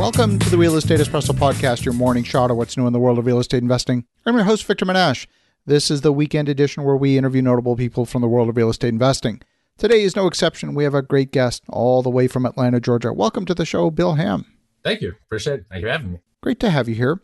Welcome to the Real Estate Espresso Podcast, your morning shot of what's new in the world of real estate investing. I'm your host, Victor Menasce. This is the weekend edition where we interview notable people from the world of real estate investing. Today is no exception. We have a great guest all the way from Atlanta, Georgia. Welcome to the show, Bill Ham. Thank you. Appreciate it. Thank you for having me. Great to have you here.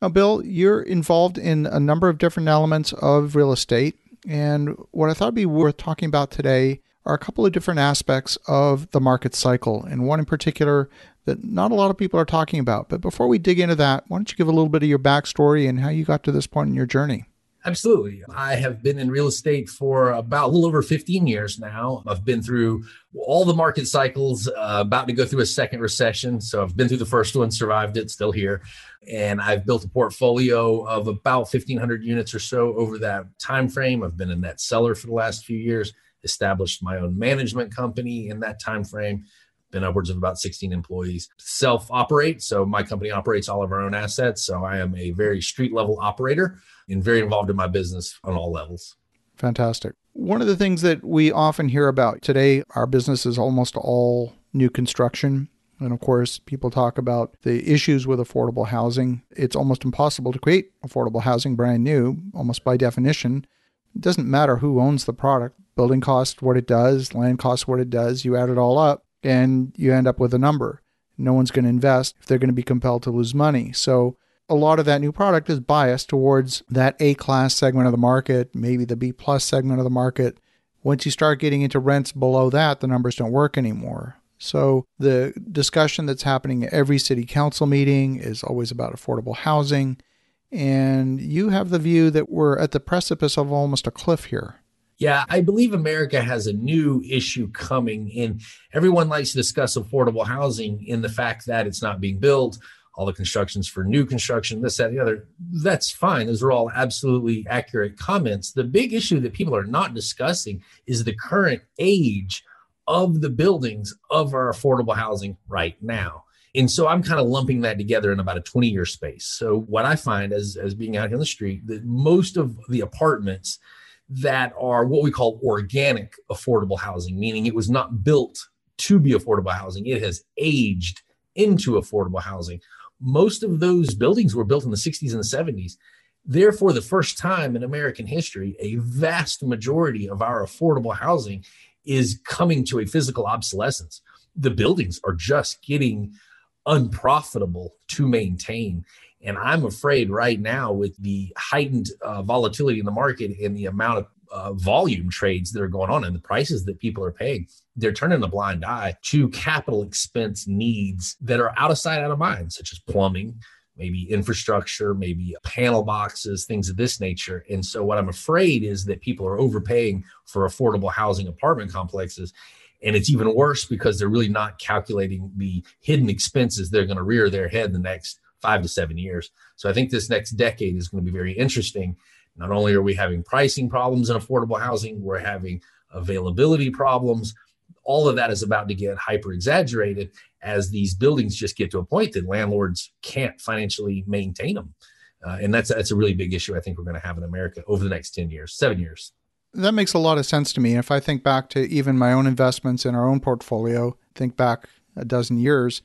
Now, Bill, you're involved in a number of different elements of real estate. And what I thought would be worth talking about today are a couple of different aspects of the market cycle, and one in particular that not a lot of people are talking about. But before we dig into that, why don't you give a little bit of your backstory and how you got to this point in your journey? Absolutely. I have been in real estate for about a little over 15 years now. I've been through all the market cycles, uh, about to go through a second recession. So I've been through the first one, survived it, still here. And I've built a portfolio of about 1,500 units or so over that time frame. I've been a net seller for the last few years established my own management company in that time frame been upwards of about 16 employees. Self operate so my company operates all of our own assets so i am a very street level operator and very involved in my business on all levels. Fantastic. One of the things that we often hear about today our business is almost all new construction. And of course, people talk about the issues with affordable housing. It's almost impossible to create affordable housing brand new, almost by definition. It doesn't matter who owns the product building cost what it does, land cost what it does. You add it all up and you end up with a number. No one's going to invest if they're going to be compelled to lose money. So a lot of that new product is biased towards that A class segment of the market, maybe the B plus segment of the market. Once you start getting into rents below that, the numbers don't work anymore. So the discussion that's happening at every city council meeting is always about affordable housing. And you have the view that we're at the precipice of almost a cliff here. Yeah, I believe America has a new issue coming in. Everyone likes to discuss affordable housing in the fact that it's not being built, all the constructions for new construction, this, that, and the other. That's fine. Those are all absolutely accurate comments. The big issue that people are not discussing is the current age of the buildings of our affordable housing right now. And so I'm kind of lumping that together in about a 20 year space. So what I find as, as being out here on the street, that most of the apartments that are what we call organic affordable housing, meaning it was not built to be affordable housing. It has aged into affordable housing. Most of those buildings were built in the 60s and the 70s. Therefore, the first time in American history, a vast majority of our affordable housing is coming to a physical obsolescence. The buildings are just getting unprofitable to maintain. And I'm afraid right now, with the heightened uh, volatility in the market and the amount of uh, volume trades that are going on and the prices that people are paying, they're turning a blind eye to capital expense needs that are out of sight, out of mind, such as plumbing, maybe infrastructure, maybe panel boxes, things of this nature. And so, what I'm afraid is that people are overpaying for affordable housing apartment complexes. And it's even worse because they're really not calculating the hidden expenses they're going to rear their head the next five to seven years. So I think this next decade is going to be very interesting. Not only are we having pricing problems in affordable housing, we're having availability problems. All of that is about to get hyper exaggerated as these buildings just get to a point that landlords can't financially maintain them. Uh, and that's that's a really big issue I think we're going to have in America over the next 10 years, 7 years. That makes a lot of sense to me. If I think back to even my own investments in our own portfolio, think back a dozen years,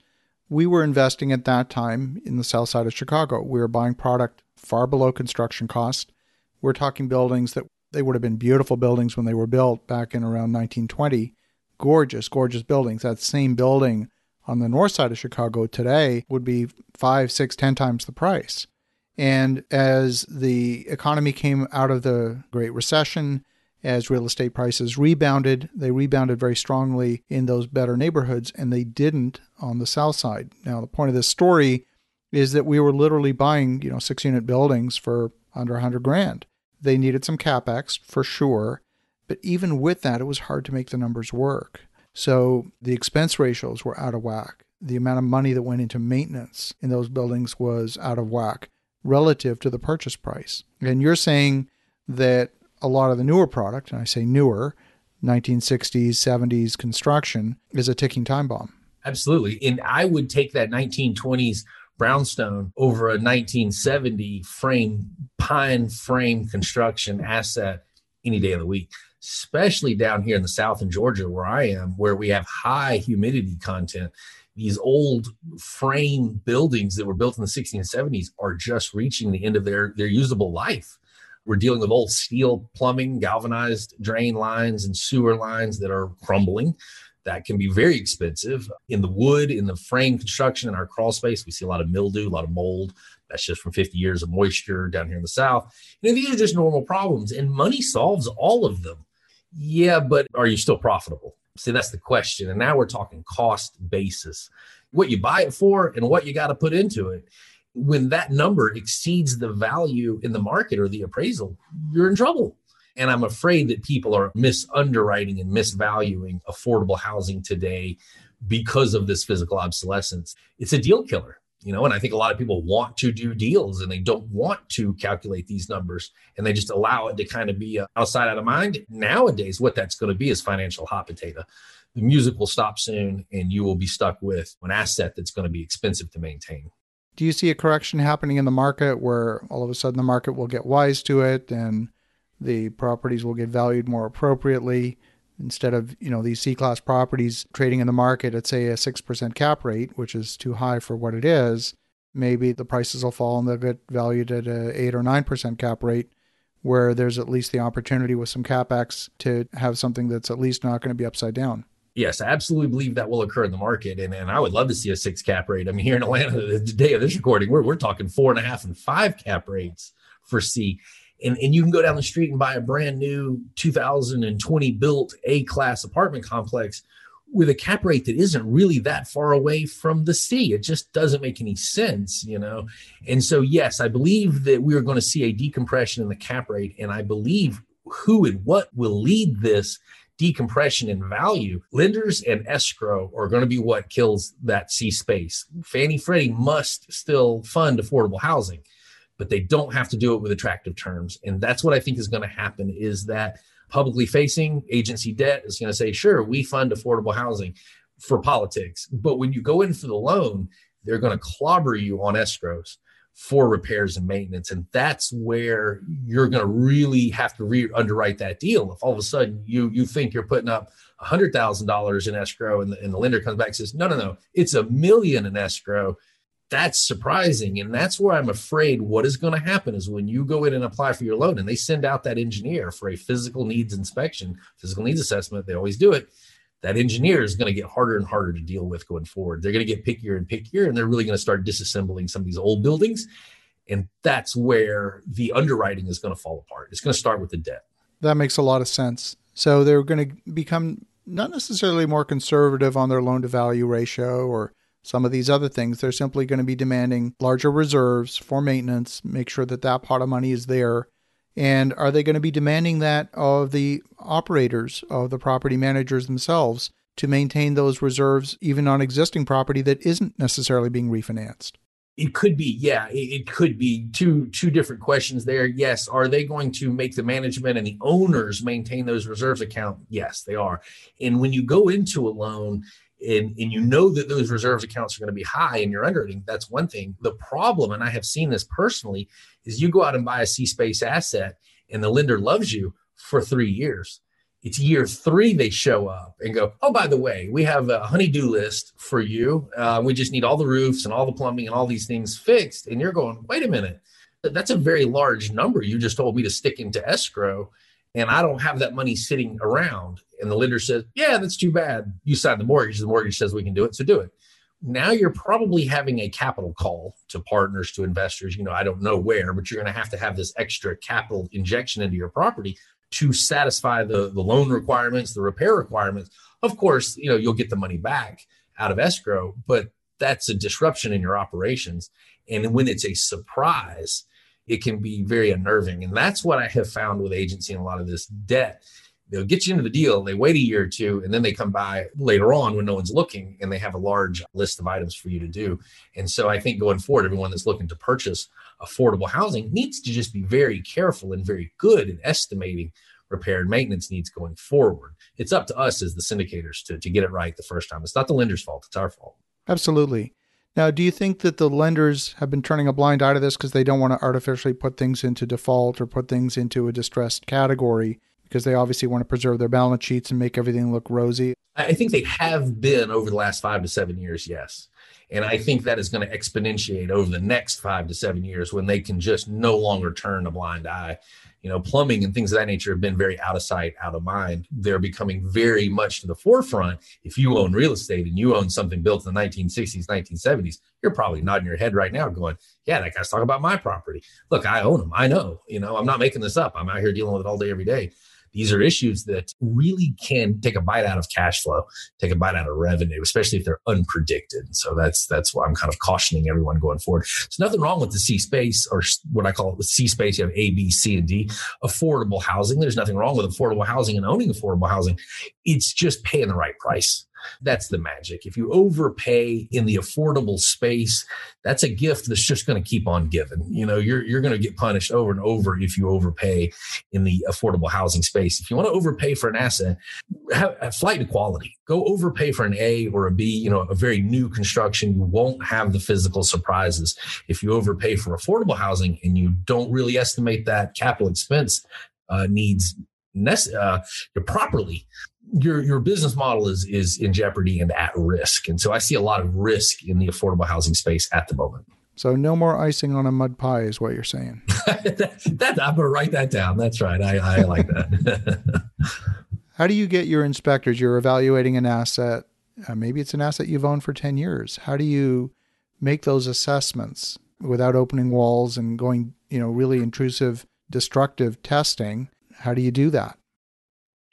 we were investing at that time in the south side of Chicago. We were buying product far below construction cost. We're talking buildings that they would have been beautiful buildings when they were built back in around 1920. Gorgeous, gorgeous buildings. That same building on the north side of Chicago today would be five, six, ten times the price. And as the economy came out of the Great Recession, as real estate prices rebounded. They rebounded very strongly in those better neighborhoods, and they didn't on the south side. Now, the point of this story is that we were literally buying, you know, six unit buildings for under 100 grand. They needed some capex for sure, but even with that, it was hard to make the numbers work. So the expense ratios were out of whack. The amount of money that went into maintenance in those buildings was out of whack relative to the purchase price. And you're saying that a lot of the newer product, and I say newer, 1960s, 70s construction, is a ticking time bomb. Absolutely. And I would take that 1920s brownstone over a 1970 frame, pine frame construction asset any day of the week, especially down here in the South in Georgia, where I am, where we have high humidity content. these old frame buildings that were built in the 60s and 70s are just reaching the end of their, their usable life. We're dealing with old steel plumbing, galvanized drain lines, and sewer lines that are crumbling. That can be very expensive. In the wood, in the frame construction, in our crawl space, we see a lot of mildew, a lot of mold. That's just from 50 years of moisture down here in the South. Know, these are just normal problems, and money solves all of them. Yeah, but are you still profitable? See, that's the question. And now we're talking cost basis what you buy it for and what you got to put into it. When that number exceeds the value in the market or the appraisal, you're in trouble. And I'm afraid that people are misunderwriting and misvaluing affordable housing today because of this physical obsolescence. It's a deal killer you know and i think a lot of people want to do deals and they don't want to calculate these numbers and they just allow it to kind of be uh, outside out of mind nowadays what that's going to be is financial hot potato the music will stop soon and you will be stuck with an asset that's going to be expensive to maintain do you see a correction happening in the market where all of a sudden the market will get wise to it and the properties will get valued more appropriately instead of you know these C-class properties trading in the market at say a six percent cap rate, which is too high for what it is, maybe the prices will fall and they'll get valued at a eight or nine percent cap rate, where there's at least the opportunity with some capex to have something that's at least not going to be upside down. Yes, I absolutely believe that will occur in the market. And, and I would love to see a six cap rate. I mean, here in Atlanta, the day of this recording, we're, we're talking four and a half and five cap rates for C and, and you can go down the street and buy a brand new 2020 built A class apartment complex with a cap rate that isn't really that far away from the C. It just doesn't make any sense, you know? And so, yes, I believe that we are going to see a decompression in the cap rate. And I believe who and what will lead this decompression in value, lenders and escrow are going to be what kills that C space. Fannie Freddie must still fund affordable housing but they don't have to do it with attractive terms. And that's what I think is going to happen is that publicly facing agency debt is going to say, sure, we fund affordable housing for politics. But when you go in for the loan, they're going to clobber you on escrows for repairs and maintenance. And that's where you're going to really have to re underwrite that deal. If all of a sudden you you think you're putting up $100,000 in escrow and the, and the lender comes back and says, no, no, no, it's a million in escrow that's surprising. And that's where I'm afraid what is going to happen is when you go in and apply for your loan and they send out that engineer for a physical needs inspection, physical needs assessment, they always do it. That engineer is going to get harder and harder to deal with going forward. They're going to get pickier and pickier, and they're really going to start disassembling some of these old buildings. And that's where the underwriting is going to fall apart. It's going to start with the debt. That makes a lot of sense. So they're going to become not necessarily more conservative on their loan to value ratio or some of these other things, they're simply going to be demanding larger reserves for maintenance, make sure that that pot of money is there. And are they going to be demanding that of the operators, of the property managers themselves, to maintain those reserves even on existing property that isn't necessarily being refinanced? It could be, yeah, it could be two two different questions there. Yes, are they going to make the management and the owners maintain those reserves account? Yes, they are. And when you go into a loan, and, and you know that those reserves accounts are going to be high and you're underwriting, that's one thing. The problem, and I have seen this personally, is you go out and buy a C space asset and the lender loves you for three years. It's year three they show up and go, oh, by the way, we have a honeydew list for you. Uh, we just need all the roofs and all the plumbing and all these things fixed. And you're going, wait a minute, that's a very large number. You just told me to stick into escrow and I don't have that money sitting around. And the lender says, Yeah, that's too bad. You signed the mortgage. The mortgage says we can do it. So do it. Now you're probably having a capital call to partners, to investors. You know, I don't know where, but you're going to have to have this extra capital injection into your property to satisfy the, the loan requirements, the repair requirements. Of course, you know, you'll get the money back out of escrow, but that's a disruption in your operations. And when it's a surprise, it can be very unnerving. And that's what I have found with agency and a lot of this debt. They'll get you into the deal, they wait a year or two, and then they come by later on when no one's looking and they have a large list of items for you to do. And so I think going forward, everyone that's looking to purchase affordable housing needs to just be very careful and very good in estimating repair and maintenance needs going forward. It's up to us as the syndicators to, to get it right the first time. It's not the lender's fault, it's our fault. Absolutely. Now, do you think that the lenders have been turning a blind eye to this because they don't want to artificially put things into default or put things into a distressed category because they obviously want to preserve their balance sheets and make everything look rosy. I think they have been over the last five to seven years, yes. And I think that is going to exponentiate over the next five to seven years when they can just no longer turn a blind eye. You know, plumbing and things of that nature have been very out of sight, out of mind. They're becoming very much to the forefront. If you own real estate and you own something built in the 1960s, 1970s, you're probably nodding your head right now going, Yeah, that guy's talking about my property. Look, I own them. I know. You know, I'm not making this up. I'm out here dealing with it all day, every day. These are issues that really can take a bite out of cash flow, take a bite out of revenue, especially if they're unpredicted. So that's that's why I'm kind of cautioning everyone going forward. There's nothing wrong with the C space or what I call it the C space. You have A, B, C, and D. Affordable housing. There's nothing wrong with affordable housing and owning affordable housing. It's just paying the right price. That's the magic. If you overpay in the affordable space, that's a gift that's just going to keep on giving. You know, you're you're going to get punished over and over if you overpay in the affordable housing space. If you want to overpay for an asset, have, flight to quality. Go overpay for an A or a B, you know, a very new construction. You won't have the physical surprises. If you overpay for affordable housing and you don't really estimate that capital expense uh, needs uh, properly, your your business model is is in jeopardy and at risk. And so I see a lot of risk in the affordable housing space at the moment. So no more icing on a mud pie is what you're saying. that, that, I'm going to write that down. That's right. I, I like that. How do you get your inspectors? You're evaluating an asset. Uh, maybe it's an asset you've owned for 10 years. How do you make those assessments without opening walls and going, you know, really intrusive, destructive testing? How do you do that?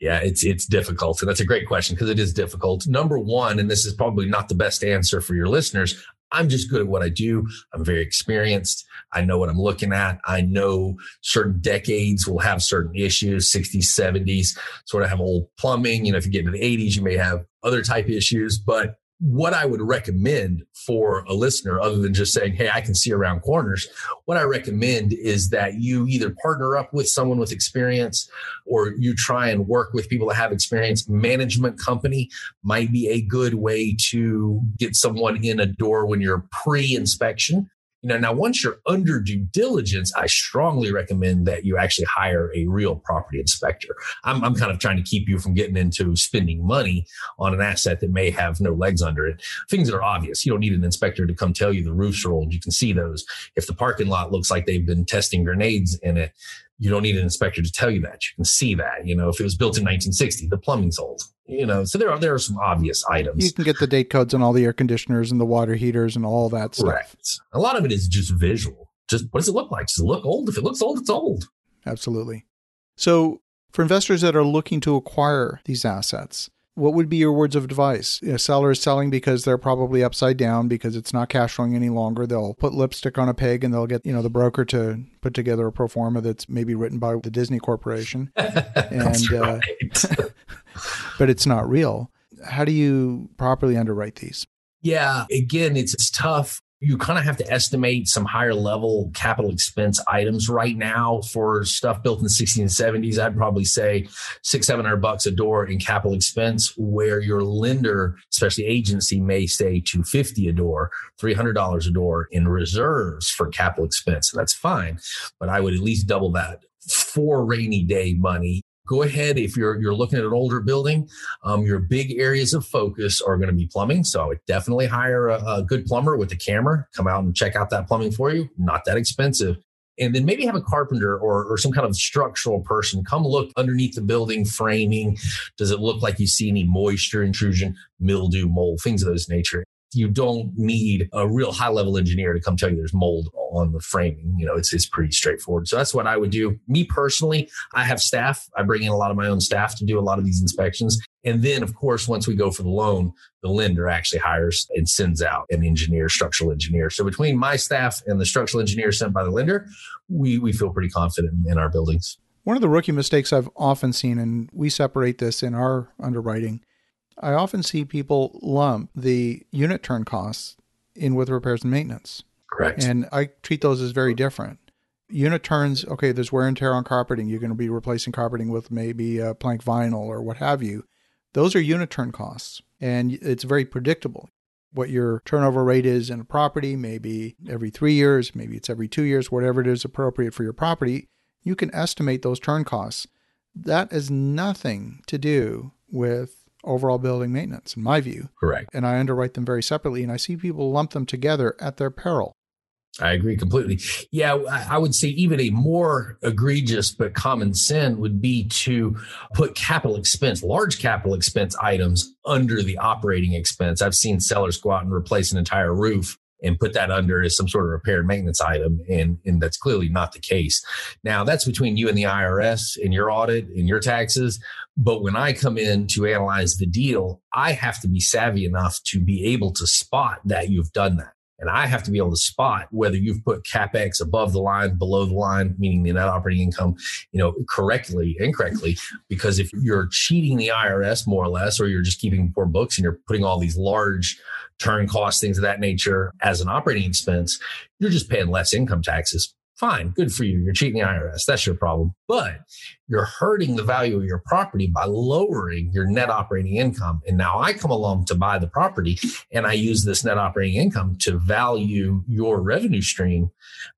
Yeah, it's it's difficult. And that's a great question because it is difficult. Number one, and this is probably not the best answer for your listeners, I'm just good at what I do. I'm very experienced. I know what I'm looking at. I know certain decades will have certain issues, 60s, 70s, sort of have old plumbing. You know, if you get into the 80s, you may have other type issues, but what I would recommend for a listener, other than just saying, Hey, I can see around corners, what I recommend is that you either partner up with someone with experience or you try and work with people that have experience. Management company might be a good way to get someone in a door when you're pre inspection you know, now once you're under due diligence, I strongly recommend that you actually hire a real property inspector. I'm, I'm kind of trying to keep you from getting into spending money on an asset that may have no legs under it. Things that are obvious. You don't need an inspector to come tell you the roof's rolled. You can see those. If the parking lot looks like they've been testing grenades in it, you don't need an inspector to tell you that. You can see that. You know, if it was built in 1960, the plumbing's old. You know, so there are there are some obvious items. You can get the date codes on all the air conditioners and the water heaters and all that Correct. stuff. A lot of it is just visual. Just what does it look like? Does it look old? If it looks old, it's old. Absolutely. So for investors that are looking to acquire these assets, what would be your words of advice? A seller is selling because they're probably upside down because it's not cash flowing any longer. They'll put lipstick on a pig and they'll get, you know, the broker to put together a pro forma that's maybe written by the Disney Corporation. and uh, but it's not real. How do you properly underwrite these? Yeah, again, it's, it's tough you kind of have to estimate some higher level capital expense items right now for stuff built in the 60s and 70s. I'd probably say six, seven hundred bucks a door in capital expense, where your lender, especially agency, may say 250 a door, $300 a door in reserves for capital expense. That's fine, but I would at least double that for rainy day money go ahead if you're you're looking at an older building um, your big areas of focus are going to be plumbing so i would definitely hire a, a, good plumber with a camera come out and check out that plumbing for you not that expensive. And then maybe have a carpenter or, or some kind of structural person come look underneath the building framing. Does it look like you see any moisture intrusion mildew mold things of those nature you don't need a real high level engineer to come tell you there's mold on the framing. You know, it's, it's pretty straightforward. So that's what I would do. Me personally, I have staff. I bring in a lot of my own staff to do a lot of these inspections. And then, of course, once we go for the loan, the lender actually hires and sends out an engineer, structural engineer. So between my staff and the structural engineer sent by the lender, we, we feel pretty confident in our buildings. One of the rookie mistakes I've often seen, and we separate this in our underwriting, I often see people lump the unit turn costs in with repairs and maintenance. Correct. And I treat those as very different. Unit turns, okay, there's wear and tear on carpeting. You're going to be replacing carpeting with maybe a plank vinyl or what have you. Those are unit turn costs, and it's very predictable. What your turnover rate is in a property, maybe every three years, maybe it's every two years, whatever it is appropriate for your property, you can estimate those turn costs. that has nothing to do with overall building maintenance, in my view. Correct. And I underwrite them very separately, and I see people lump them together at their peril. I agree completely. Yeah, I would say even a more egregious but common sin would be to put capital expense, large capital expense items under the operating expense. I've seen sellers go out and replace an entire roof and put that under as some sort of repair and maintenance item. And, and that's clearly not the case. Now that's between you and the IRS in your audit and your taxes. But when I come in to analyze the deal, I have to be savvy enough to be able to spot that you've done that. And I have to be able to spot whether you've put capex above the line, below the line, meaning the net operating income, you know, correctly, incorrectly. Because if you're cheating the IRS more or less, or you're just keeping poor books and you're putting all these large turn costs, things of that nature as an operating expense, you're just paying less income taxes. Fine, good for you. You're cheating the IRS. That's your problem. But you're hurting the value of your property by lowering your net operating income. And now I come along to buy the property and I use this net operating income to value your revenue stream.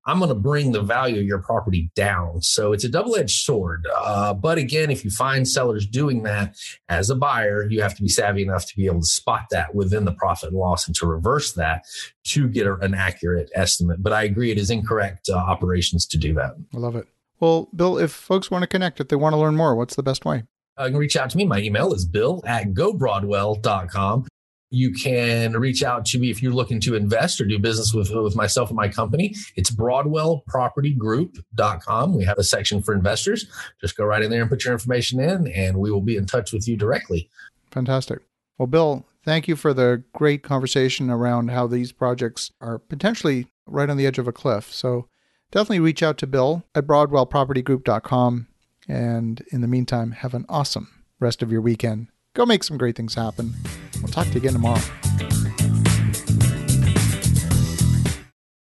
I'm going to bring the value of your property down. So it's a double edged sword. Uh, but again, if you find sellers doing that as a buyer, you have to be savvy enough to be able to spot that within the profit and loss and to reverse that to get an accurate estimate. But I agree, it is incorrect uh, operations to do that. I love it. Well, Bill, if folks want to connect, if they want to learn more, what's the best way? Uh, you can reach out to me. My email is bill at gobroadwell.com. You can reach out to me if you're looking to invest or do business with, with myself and my company. It's broadwellpropertygroup.com. We have a section for investors. Just go right in there and put your information in, and we will be in touch with you directly. Fantastic. Well, Bill, thank you for the great conversation around how these projects are potentially right on the edge of a cliff. So, definitely reach out to Bill at broadwellpropertygroup.com. And in the meantime, have an awesome rest of your weekend. Go make some great things happen. We'll talk to you again tomorrow.